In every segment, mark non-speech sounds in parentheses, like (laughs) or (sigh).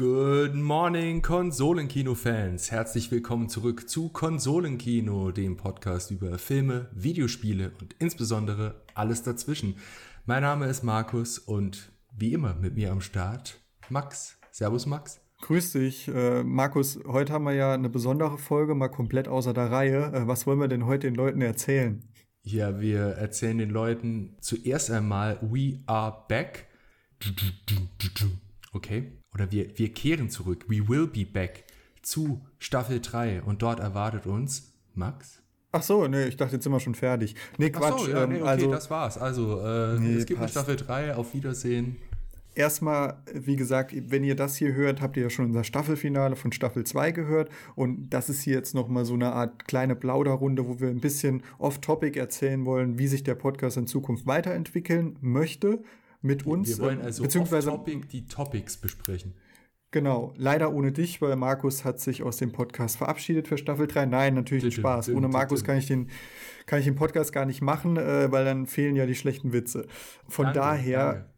Good morning, Konsolenkino-Fans. Herzlich willkommen zurück zu Konsolenkino, dem Podcast über Filme, Videospiele und insbesondere alles dazwischen. Mein Name ist Markus und wie immer mit mir am Start Max. Servus, Max. Grüß dich, äh, Markus. Heute haben wir ja eine besondere Folge, mal komplett außer der Reihe. Äh, was wollen wir denn heute den Leuten erzählen? Ja, wir erzählen den Leuten zuerst einmal We Are Back. Okay. Oder wir, wir kehren zurück. We will be back zu Staffel 3 und dort erwartet uns Max. Ach so, nee, ich dachte, jetzt sind wir schon fertig. Nee, Quatsch. Ach so, ja, nee, okay, also, das war's. Also, äh, nee, es gibt passt. eine Staffel 3. Auf Wiedersehen. Erstmal, wie gesagt, wenn ihr das hier hört, habt ihr ja schon unser Staffelfinale von Staffel 2 gehört. Und das ist hier jetzt nochmal so eine Art kleine Plauderrunde, wo wir ein bisschen off-topic erzählen wollen, wie sich der Podcast in Zukunft weiterentwickeln möchte mit uns. Wir wollen also beziehungsweise Topic die Topics besprechen. Genau, leider ohne dich, weil Markus hat sich aus dem Podcast verabschiedet für Staffel 3. Nein, natürlich ein Spaß. Ohne Markus kann ich den, kann ich den Podcast gar nicht machen, äh, weil dann fehlen ja die schlechten Witze. Von danke, daher, danke.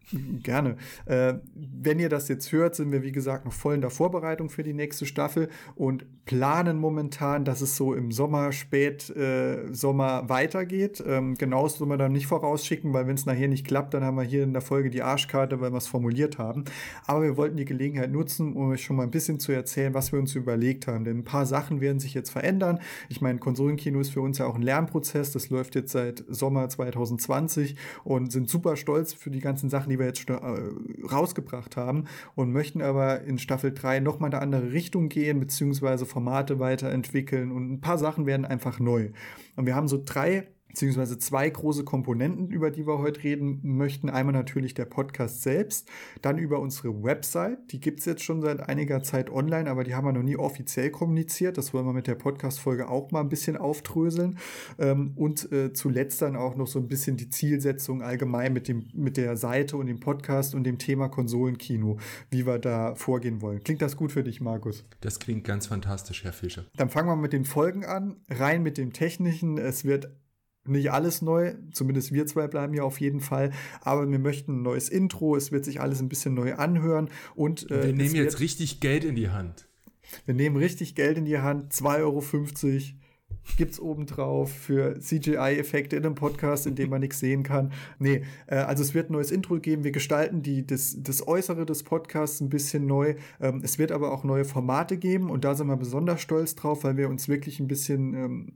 Gerne. Äh, wenn ihr das jetzt hört, sind wir wie gesagt noch voll in der Vorbereitung für die nächste Staffel und planen momentan, dass es so im Sommer, spät äh, Sommer weitergeht. Ähm, genaues soll man dann nicht vorausschicken, weil wenn es nachher nicht klappt, dann haben wir hier in der Folge die Arschkarte, weil wir es formuliert haben. Aber wir wollten die Gelegenheit nutzen, um euch schon mal ein bisschen zu erzählen, was wir uns überlegt haben. Denn ein paar Sachen werden sich jetzt verändern. Ich meine, Konsolenkino ist für uns ja auch ein Lernprozess. Das läuft jetzt seit Sommer 2020 und sind super stolz für die ganzen Sachen, die wir jetzt schon äh, rausgebracht haben und möchten aber in Staffel 3 nochmal eine andere Richtung gehen, beziehungsweise Formate weiterentwickeln und ein paar Sachen werden einfach neu. Und wir haben so drei beziehungsweise zwei große Komponenten, über die wir heute reden möchten. Einmal natürlich der Podcast selbst, dann über unsere Website. Die gibt's jetzt schon seit einiger Zeit online, aber die haben wir noch nie offiziell kommuniziert. Das wollen wir mit der Podcast-Folge auch mal ein bisschen aufdröseln. Ähm, und äh, zuletzt dann auch noch so ein bisschen die Zielsetzung allgemein mit, dem, mit der Seite und dem Podcast und dem Thema Konsolenkino, wie wir da vorgehen wollen. Klingt das gut für dich, Markus? Das klingt ganz fantastisch, Herr Fischer. Dann fangen wir mit den Folgen an. Rein mit dem Technischen. Es wird nicht alles neu, zumindest wir zwei bleiben ja auf jeden Fall, aber wir möchten ein neues Intro, es wird sich alles ein bisschen neu anhören und äh, wir nehmen jetzt richtig Geld in die Hand. Wir nehmen richtig Geld in die Hand, 2,50 Euro gibt's obendrauf für CGI-Effekte in einem Podcast, in dem man nichts sehen kann. Nee, äh, also es wird ein neues Intro geben. Wir gestalten die, das, das Äußere des Podcasts ein bisschen neu. Ähm, es wird aber auch neue Formate geben und da sind wir besonders stolz drauf, weil wir uns wirklich ein bisschen, ähm,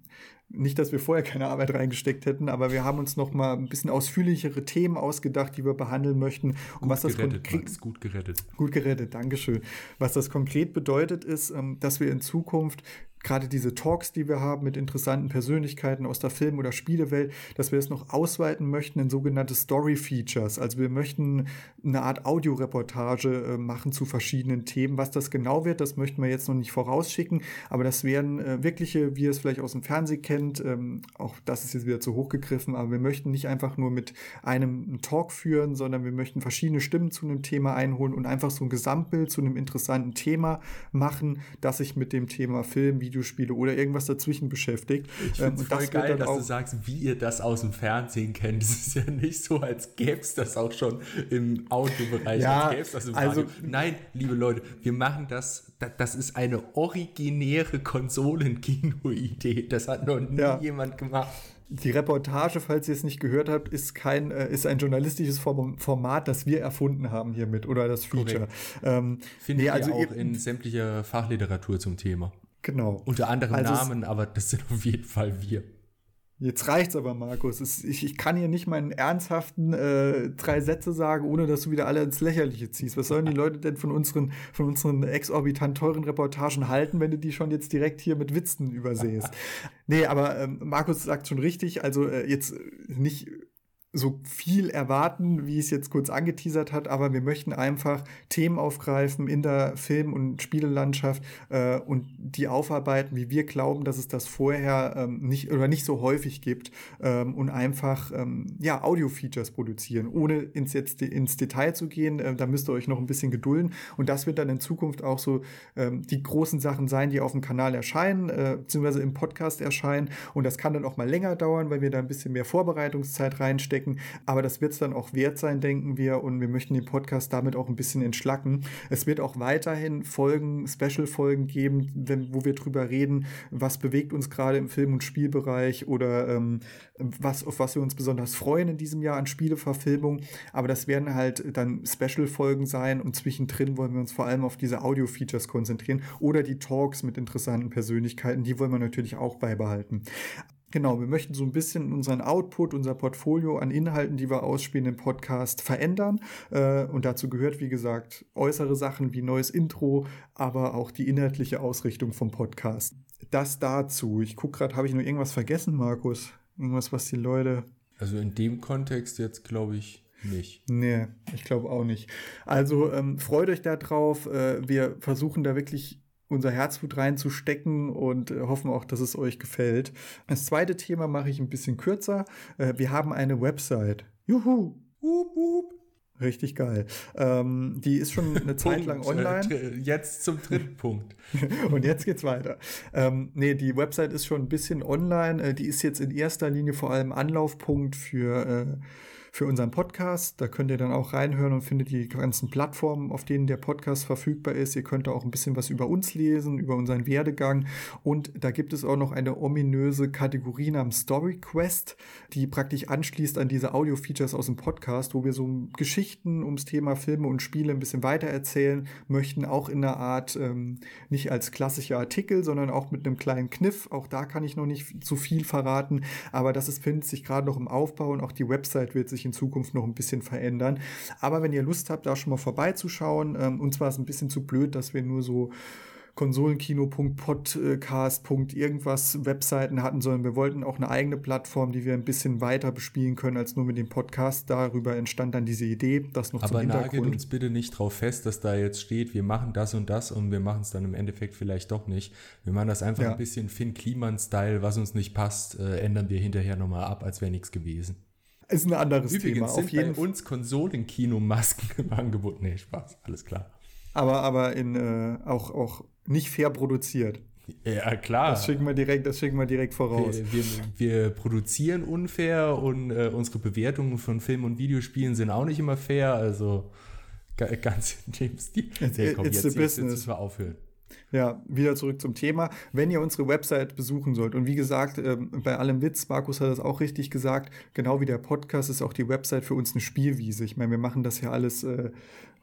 nicht, dass wir vorher keine Arbeit reingesteckt hätten, aber wir haben uns noch mal ein bisschen ausführlichere Themen ausgedacht, die wir behandeln möchten. Und gut was das gerettet, konkret, gut gerettet. Gut gerettet, Dankeschön. Was das konkret bedeutet, ist, ähm, dass wir in Zukunft gerade diese Talks, die wir haben mit interessanten Persönlichkeiten aus der Film- oder Spielewelt, dass wir es noch ausweiten möchten in sogenannte Story-Features. Also wir möchten eine Art Audioreportage äh, machen zu verschiedenen Themen. Was das genau wird, das möchten wir jetzt noch nicht vorausschicken, aber das wären äh, wirkliche, wie ihr es vielleicht aus dem Fernsehen kennt, ähm, auch das ist jetzt wieder zu hoch gegriffen, aber wir möchten nicht einfach nur mit einem Talk führen, sondern wir möchten verschiedene Stimmen zu einem Thema einholen und einfach so ein Gesamtbild zu einem interessanten Thema machen, das sich mit dem Thema Film, Video Videospiele oder irgendwas dazwischen beschäftigt. Ich finde ähm, voll geil, dass du sagst, wie ihr das aus dem Fernsehen kennt. Das ist ja nicht so, als gäbe es das auch schon im Audiobereich. Ja, als das im also, Radio. Nein, liebe Leute, wir machen das, das ist eine originäre Konsolenkino-Idee. Das hat noch nie ja. jemand gemacht. Die Reportage, falls ihr es nicht gehört habt, ist kein, äh, ist ein journalistisches Format, das wir erfunden haben hiermit oder das Feature. Ähm, Finde nee, also auch in sämtlicher Fachliteratur zum Thema. Genau. Unter anderem also Namen, aber das sind auf jeden Fall wir. Jetzt reicht's aber, Markus. ich, ich kann hier nicht meinen ernsthaften äh, drei Sätze sagen, ohne dass du wieder alle ins Lächerliche ziehst. Was sollen die (laughs) Leute denn von unseren, von unseren exorbitant teuren Reportagen halten, wenn du die schon jetzt direkt hier mit Witzen übersehst? (laughs) nee, aber ähm, Markus sagt schon richtig. Also äh, jetzt nicht so viel erwarten, wie es jetzt kurz angeteasert hat, aber wir möchten einfach Themen aufgreifen in der Film- und Spielelandschaft äh, und die aufarbeiten, wie wir glauben, dass es das vorher ähm, nicht oder nicht so häufig gibt ähm, und einfach ähm, ja Audio-Features produzieren, ohne ins jetzt ins Detail zu gehen. Äh, da müsst ihr euch noch ein bisschen gedulden. Und das wird dann in Zukunft auch so ähm, die großen Sachen sein, die auf dem Kanal erscheinen äh, beziehungsweise im Podcast erscheinen. Und das kann dann auch mal länger dauern, weil wir da ein bisschen mehr Vorbereitungszeit reinstecken stecken. Aber das wird es dann auch wert sein, denken wir. Und wir möchten den Podcast damit auch ein bisschen entschlacken. Es wird auch weiterhin Folgen, Special-Folgen geben, wenn, wo wir drüber reden, was bewegt uns gerade im Film- und Spielbereich oder ähm, was, auf was wir uns besonders freuen in diesem Jahr an Spieleverfilmung. Aber das werden halt dann Special-Folgen sein und zwischendrin wollen wir uns vor allem auf diese Audio-Features konzentrieren oder die Talks mit interessanten Persönlichkeiten, die wollen wir natürlich auch beibehalten. Genau, wir möchten so ein bisschen unseren Output, unser Portfolio an Inhalten, die wir ausspielen im Podcast, verändern. Äh, und dazu gehört, wie gesagt, äußere Sachen wie neues Intro, aber auch die inhaltliche Ausrichtung vom Podcast. Das dazu. Ich gucke gerade, habe ich noch irgendwas vergessen, Markus? Irgendwas, was die Leute. Also in dem Kontext jetzt glaube ich nicht. Nee, ich glaube auch nicht. Also ähm, freut euch darauf. Äh, wir versuchen da wirklich unser Herzblut reinzustecken und äh, hoffen auch, dass es euch gefällt. Das zweite Thema mache ich ein bisschen kürzer. Äh, wir haben eine Website. Juhu! Wup, wup. Richtig geil. Ähm, die ist schon eine (laughs) Zeit lang online. Äh, jetzt zum dritten (laughs) Punkt. Und jetzt geht's weiter. Ähm, nee, die Website ist schon ein bisschen online. Die ist jetzt in erster Linie vor allem Anlaufpunkt für äh, für unseren Podcast. Da könnt ihr dann auch reinhören und findet die ganzen Plattformen, auf denen der Podcast verfügbar ist. Ihr könnt da auch ein bisschen was über uns lesen, über unseren Werdegang. Und da gibt es auch noch eine ominöse Kategorie namens Story Quest, die praktisch anschließt an diese Audio-Features aus dem Podcast, wo wir so Geschichten ums Thema Filme und Spiele ein bisschen weiter erzählen möchten, auch in einer Art, ähm, nicht als klassischer Artikel, sondern auch mit einem kleinen Kniff. Auch da kann ich noch nicht zu viel verraten, aber das ist, findet sich gerade noch im Aufbau und auch die Website wird sich in Zukunft noch ein bisschen verändern. Aber wenn ihr Lust habt, da schon mal vorbeizuschauen, ähm, uns war es ein bisschen zu blöd, dass wir nur so Konsolenkino.podcast. irgendwas Webseiten hatten, sondern wir wollten auch eine eigene Plattform, die wir ein bisschen weiter bespielen können als nur mit dem Podcast. Darüber entstand dann diese Idee, das noch Aber zum Hintergrund. nagelt uns bitte nicht drauf fest, dass da jetzt steht, wir machen das und das und wir machen es dann im Endeffekt vielleicht doch nicht. Wir machen das einfach ja. ein bisschen Finn Kliman-Style, was uns nicht passt, äh, ändern wir hinterher nochmal ab, als wäre nichts gewesen. Ist ein anderes Übrigens Thema. Sind Auf jeden bei uns Konsolenkino-Masken (laughs) im Angebot. Nee, Spaß, alles klar. Aber, aber in, äh, auch, auch nicht fair produziert. Ja, klar. Das schicken wir direkt, das schicken wir direkt voraus. Wir, wir, wir produzieren unfair und äh, unsere Bewertungen von Film- und Videospielen sind auch nicht immer fair. Also (laughs) ganz in dem Stil. It's, hey, komm, it's jetzt, jetzt, jetzt müssen wir aufhören. Ja, wieder zurück zum Thema. Wenn ihr unsere Website besuchen sollt, und wie gesagt, ähm, bei allem Witz, Markus hat das auch richtig gesagt, genau wie der Podcast ist auch die Website für uns eine Spielwiese. Ich meine, wir machen das ja alles äh,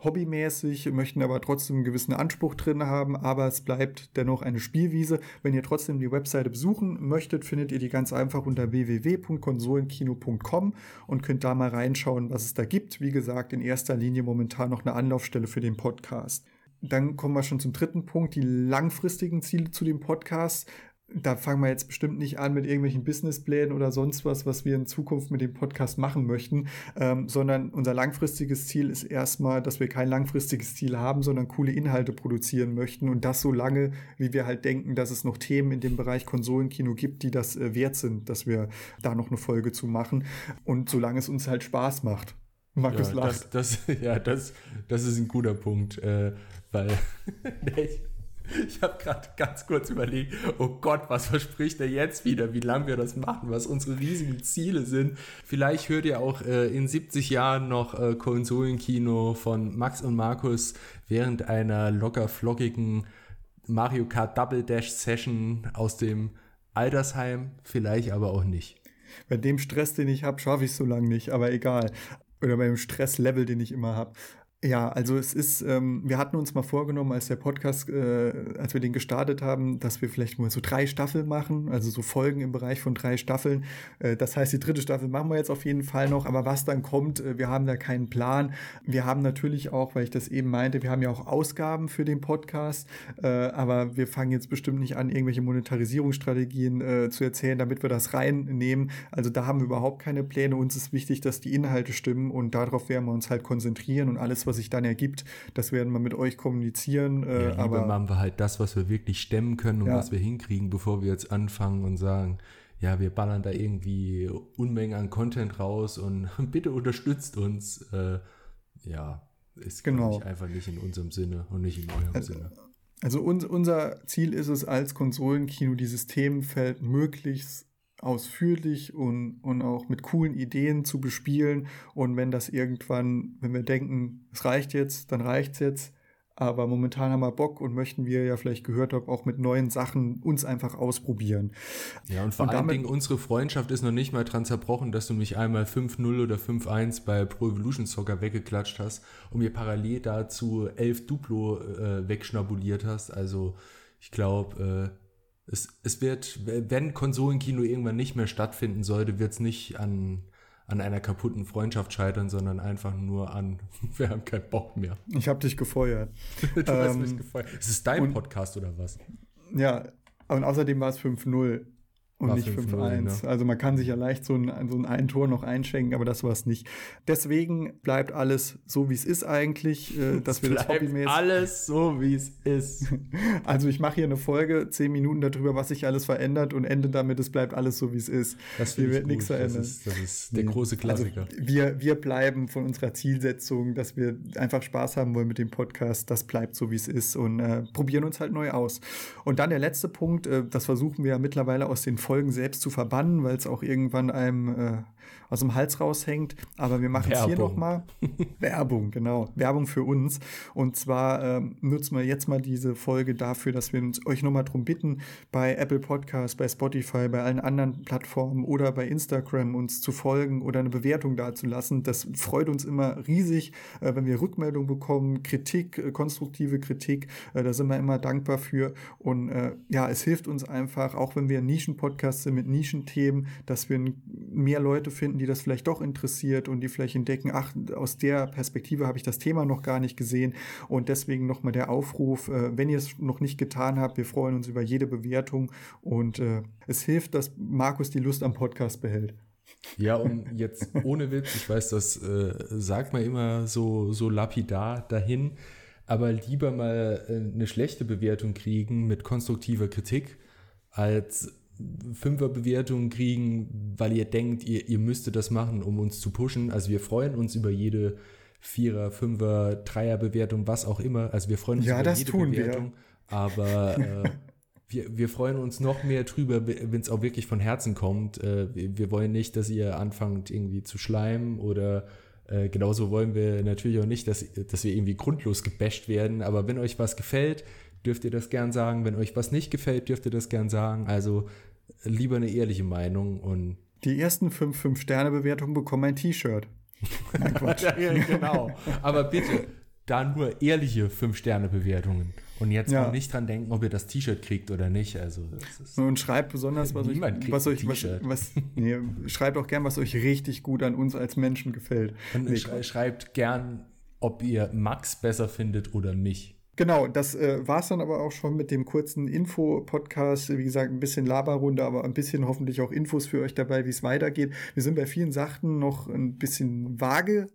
hobbymäßig, möchten aber trotzdem einen gewissen Anspruch drin haben, aber es bleibt dennoch eine Spielwiese. Wenn ihr trotzdem die Webseite besuchen möchtet, findet ihr die ganz einfach unter www.konsolenkino.com und könnt da mal reinschauen, was es da gibt. Wie gesagt, in erster Linie momentan noch eine Anlaufstelle für den Podcast dann kommen wir schon zum dritten Punkt, die langfristigen Ziele zu dem Podcast. Da fangen wir jetzt bestimmt nicht an mit irgendwelchen Businessplänen oder sonst was, was wir in Zukunft mit dem Podcast machen möchten, ähm, sondern unser langfristiges Ziel ist erstmal, dass wir kein langfristiges Ziel haben, sondern coole Inhalte produzieren möchten und das so lange, wie wir halt denken, dass es noch Themen in dem Bereich Konsolenkino gibt, die das äh, wert sind, dass wir da noch eine Folge zu machen und solange es uns halt Spaß macht. Markus ja, lacht. Das, das, (laughs) ja, das, das ist ein guter Punkt. Äh, weil (laughs) ich, ich habe gerade ganz kurz überlegt, oh Gott, was verspricht er jetzt wieder, wie lange wir das machen, was unsere riesigen Ziele sind. Vielleicht hört ihr auch äh, in 70 Jahren noch äh, Konsolenkino von Max und Markus während einer locker flockigen Mario Kart Double Dash Session aus dem Altersheim, vielleicht aber auch nicht. Bei dem Stress, den ich habe, schaffe ich es so lange nicht, aber egal. Oder bei dem Stresslevel, den ich immer habe. Ja, also es ist, ähm, wir hatten uns mal vorgenommen, als der Podcast, äh, als wir den gestartet haben, dass wir vielleicht mal so drei Staffeln machen, also so Folgen im Bereich von drei Staffeln. Äh, das heißt, die dritte Staffel machen wir jetzt auf jeden Fall noch, aber was dann kommt, äh, wir haben da keinen Plan. Wir haben natürlich auch, weil ich das eben meinte, wir haben ja auch Ausgaben für den Podcast, äh, aber wir fangen jetzt bestimmt nicht an, irgendwelche Monetarisierungsstrategien äh, zu erzählen, damit wir das reinnehmen. Also da haben wir überhaupt keine Pläne. Uns ist wichtig, dass die Inhalte stimmen und darauf werden wir uns halt konzentrieren und alles, was was sich dann ergibt, das werden wir mit euch kommunizieren. Äh, ja, aber machen wir halt das, was wir wirklich stemmen können und ja. was wir hinkriegen, bevor wir jetzt anfangen und sagen, ja, wir ballern da irgendwie Unmengen an Content raus und (laughs) bitte unterstützt uns. Äh, ja, ist genau. einfach nicht in unserem Sinne und nicht in eurem also, Sinne. Also uns, unser Ziel ist es als Konsolenkino, dieses Themenfeld möglichst ausführlich und, und auch mit coolen Ideen zu bespielen. Und wenn das irgendwann, wenn wir denken, es reicht jetzt, dann reicht es jetzt. Aber momentan haben wir Bock und möchten, wie ihr ja vielleicht gehört habt, auch mit neuen Sachen uns einfach ausprobieren. Ja, und vor und allen Dingen, unsere Freundschaft ist noch nicht mal dran zerbrochen, dass du mich einmal 5-0 oder 5-1 bei Pro Evolution Soccer weggeklatscht hast und mir parallel dazu 11 Duplo äh, wegschnabuliert hast. Also ich glaube, äh, es, es wird, wenn Konsolenkino irgendwann nicht mehr stattfinden sollte, wird es nicht an an einer kaputten Freundschaft scheitern, sondern einfach nur an, (laughs) wir haben keinen Bock mehr. Ich habe dich gefeuert. (laughs) du ähm, hast mich gefeuert. Ist es dein Podcast oder was? Ja, und außerdem war es 5-0 und War nicht 5-1. Ne? Also man kann sich ja leicht so ein, so ein, Tor noch einschenken, aber das war es nicht. Deswegen bleibt alles so, wie es ist eigentlich, äh, (laughs) dass wir das Hobbymäßig. Alles so, wie es ist. (laughs) Also ich mache hier eine Folge, zehn Minuten darüber, was sich alles verändert und ende damit, es bleibt alles so, wie es ist. Das hier wird nichts verändert. Das ist, das ist der große Klassiker. Also wir, wir bleiben von unserer Zielsetzung, dass wir einfach Spaß haben wollen mit dem Podcast. Das bleibt so, wie es ist und äh, probieren uns halt neu aus. Und dann der letzte Punkt, äh, das versuchen wir ja mittlerweile aus den Folgen Folgen selbst zu verbannen, weil es auch irgendwann einem äh, aus dem Hals raushängt. Aber wir machen es hier nochmal. Werbung, genau. Werbung für uns. Und zwar ähm, nutzen wir jetzt mal diese Folge dafür, dass wir uns, euch nochmal darum bitten, bei Apple Podcasts, bei Spotify, bei allen anderen Plattformen oder bei Instagram uns zu folgen oder eine Bewertung dazulassen. Das freut uns immer riesig, äh, wenn wir Rückmeldung bekommen, Kritik, äh, konstruktive Kritik. Äh, da sind wir immer dankbar für. Und äh, ja, es hilft uns einfach, auch wenn wir Nischen-Podcast Podcasts mit Nischenthemen, dass wir mehr Leute finden, die das vielleicht doch interessiert und die vielleicht entdecken, ach, aus der Perspektive habe ich das Thema noch gar nicht gesehen. Und deswegen nochmal der Aufruf, äh, wenn ihr es noch nicht getan habt, wir freuen uns über jede Bewertung und äh, es hilft, dass Markus die Lust am Podcast behält. Ja, und jetzt ohne Witz, ich weiß, das äh, sagt man immer so, so lapidar dahin, aber lieber mal äh, eine schlechte Bewertung kriegen mit konstruktiver Kritik, als Fünferbewertungen kriegen, weil ihr denkt, ihr, ihr müsstet das machen, um uns zu pushen. Also wir freuen uns über jede Vierer, Fünfer, Dreier-Bewertung, was auch immer. Also wir freuen uns ja, über jede Bewertung. Wir. Aber äh, (laughs) wir, wir freuen uns noch mehr drüber, wenn es auch wirklich von Herzen kommt. Äh, wir, wir, wollen nicht, dass ihr anfangt irgendwie zu schleimen oder äh, genauso wollen wir natürlich auch nicht, dass, dass wir irgendwie grundlos gebasht werden. Aber wenn euch was gefällt, dürft ihr das gern sagen. Wenn euch was nicht gefällt, dürft ihr das gern sagen. Also lieber eine ehrliche Meinung und. Die ersten fünf Fünf-Sterne-Bewertungen bekommen ein T-Shirt. (laughs) ja, genau. Aber bitte, da nur ehrliche Fünf-Sterne-Bewertungen. Und jetzt ja. nicht dran denken, ob ihr das T-Shirt kriegt oder nicht. Also und schreibt besonders, was euch, was euch was, was, nee, schreibt auch gern, was euch richtig gut an uns als Menschen gefällt. Und nee, schreibt gern, ob ihr Max besser findet oder mich. Genau, das äh, war es dann aber auch schon mit dem kurzen Info-Podcast. Wie gesagt, ein bisschen Laberrunde, aber ein bisschen hoffentlich auch Infos für euch dabei, wie es weitergeht. Wir sind bei vielen Sachen noch ein bisschen vage,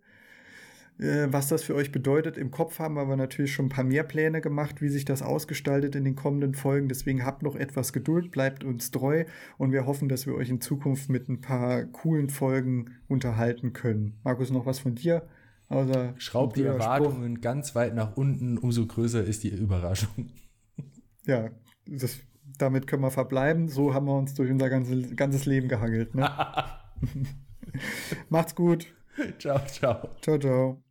äh, was das für euch bedeutet. Im Kopf haben wir aber natürlich schon ein paar mehr Pläne gemacht, wie sich das ausgestaltet in den kommenden Folgen. Deswegen habt noch etwas Geduld, bleibt uns treu und wir hoffen, dass wir euch in Zukunft mit ein paar coolen Folgen unterhalten können. Markus, noch was von dir? Außer Schraubt die Erwartungen Spruch. ganz weit nach unten, umso größer ist die Überraschung. Ja, das, damit können wir verbleiben. So haben wir uns durch unser ganzes, ganzes Leben gehangelt. Ne? (laughs) (laughs) Macht's gut. Ciao, ciao. Ciao, ciao.